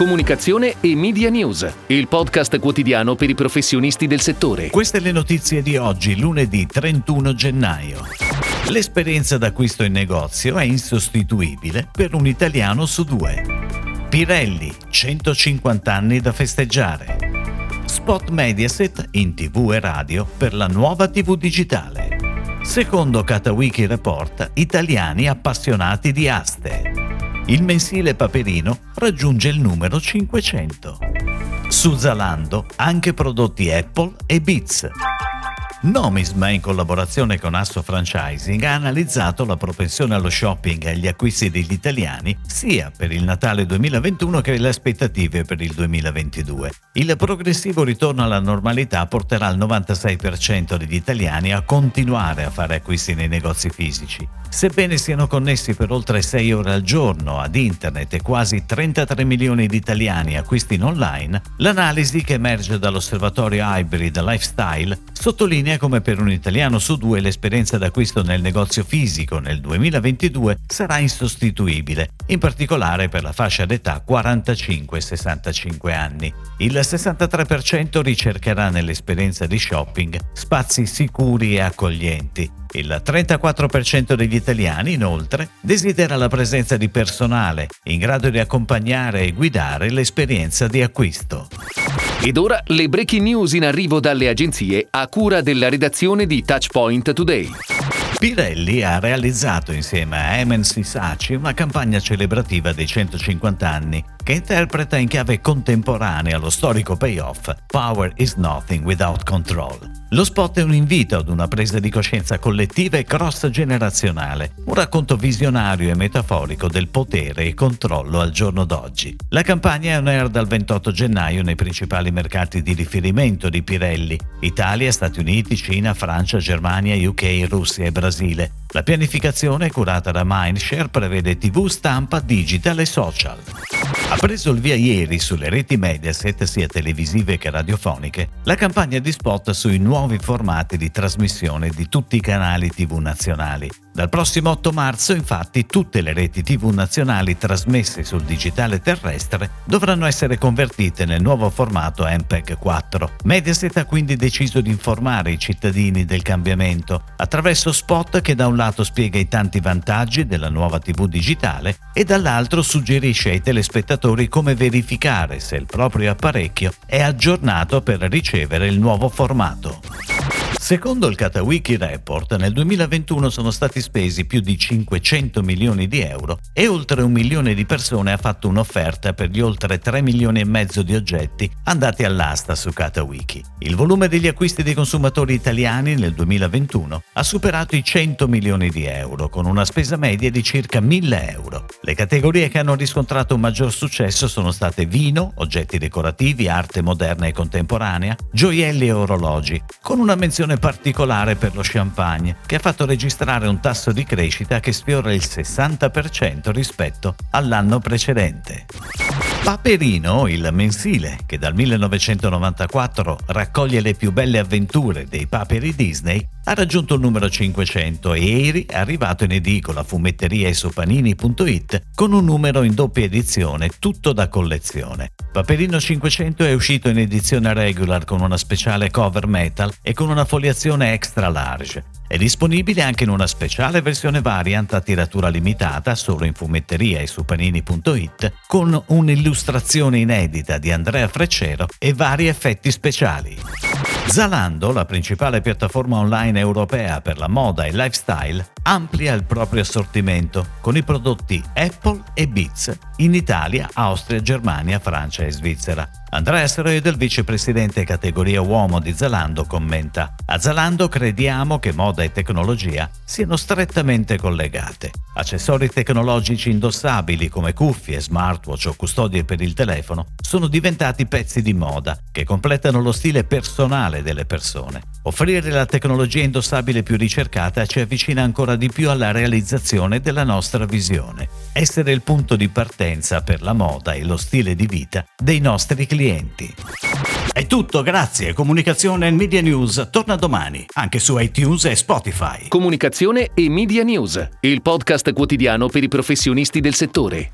Comunicazione e Media News, il podcast quotidiano per i professionisti del settore. Queste le notizie di oggi, lunedì 31 gennaio. L'esperienza d'acquisto in negozio è insostituibile per un italiano su due. Pirelli, 150 anni da festeggiare. Spot Mediaset in tv e radio per la nuova tv digitale. Secondo Katawiki Report, italiani appassionati di aste. Il mensile Paperino raggiunge il numero 500. Su Zalando anche prodotti Apple e Beats. Nomisma, in collaborazione con Asso Franchising, ha analizzato la propensione allo shopping e agli acquisti degli italiani sia per il Natale 2021 che le aspettative per il 2022. Il progressivo ritorno alla normalità porterà il 96% degli italiani a continuare a fare acquisti nei negozi fisici. Sebbene siano connessi per oltre 6 ore al giorno ad internet e quasi 33 milioni di italiani acquistino online, l'analisi che emerge dall'osservatorio Hybrid Lifestyle sottolinea come per un italiano su due l'esperienza d'acquisto nel negozio fisico nel 2022 sarà insostituibile, in particolare per la fascia d'età 45-65 anni. Il 63% ricercherà nell'esperienza di shopping spazi sicuri e accoglienti, il 34% degli italiani, inoltre, desidera la presenza di personale in grado di accompagnare e guidare l'esperienza di acquisto. Ed ora le breaking news in arrivo dalle agenzie a cura della redazione di Touchpoint Today. Pirelli ha realizzato insieme a MNC Saci una campagna celebrativa dei 150 anni che interpreta in chiave contemporanea lo storico payoff Power is nothing without control. Lo spot è un invito ad una presa di coscienza collettiva e cross-generazionale, un racconto visionario e metaforico del potere e controllo al giorno d'oggi. La campagna è on air dal 28 gennaio nei principali mercati di riferimento di Pirelli, Italia, Stati Uniti, Cina, Francia, Germania, UK, Russia e Brasile. La pianificazione, curata da Mindshare, prevede TV, stampa, digital e social. Ha preso il via ieri sulle reti Mediaset, sia televisive che radiofoniche, la campagna di spot sui nuovi formati di trasmissione di tutti i canali TV nazionali. Dal prossimo 8 marzo, infatti, tutte le reti TV nazionali trasmesse sul digitale terrestre dovranno essere convertite nel nuovo formato MPEG 4. Mediaset ha quindi deciso di informare i cittadini del cambiamento attraverso spot che da un lato spiega i tanti vantaggi della nuova TV digitale e dall'altro suggerisce ai telespettatori come verificare se il proprio apparecchio è aggiornato per ricevere il nuovo formato. Secondo il Katawiki Report, nel 2021 sono stati spesi più di 500 milioni di euro e oltre un milione di persone ha fatto un'offerta per gli oltre 3 milioni e mezzo di oggetti andati all'asta su Katawiki. Il volume degli acquisti dei consumatori italiani nel 2021 ha superato i 100 milioni di euro, con una spesa media di circa 1000 euro. Le categorie che hanno riscontrato un maggior successo sono state vino, oggetti decorativi, arte moderna e contemporanea, gioielli e orologi, con una menzione particolare per lo champagne, che ha fatto registrare un tasso di crescita che sfiora il 60% rispetto all'anno precedente. Paperino, il mensile, che dal 1994 raccoglie le più belle avventure dei paperi Disney, ha raggiunto il numero 500 e ieri è arrivato in edicola fumetteria e sopanini.it con un numero in doppia edizione, tutto da collezione. Paperino 500 è uscito in edizione regular con una speciale cover metal e con una foliazione extra large. È disponibile anche in una speciale versione variant a tiratura limitata solo in fumetteria e su panini.it con un'illustrazione inedita di Andrea Freccero e vari effetti speciali. Zalando, la principale piattaforma online europea per la moda e lifestyle, amplia il proprio assortimento con i prodotti Apple e Beats in Italia, Austria, Germania, Francia e Svizzera. Andrea Seroe vicepresidente categoria uomo di Zalando, commenta A Zalando crediamo che moda e tecnologia siano strettamente collegate. Accessori tecnologici indossabili come cuffie, smartwatch o custodie per il telefono sono diventati pezzi di moda che completano lo stile personale delle persone. Offrire la tecnologia indossabile più ricercata ci avvicina ancora di più alla realizzazione della nostra visione, essere il punto di partenza per la moda e lo stile di vita dei nostri clienti. È tutto, grazie. Comunicazione e Media News torna domani, anche su iTunes e Spotify. Comunicazione e Media News, il podcast quotidiano per i professionisti del settore.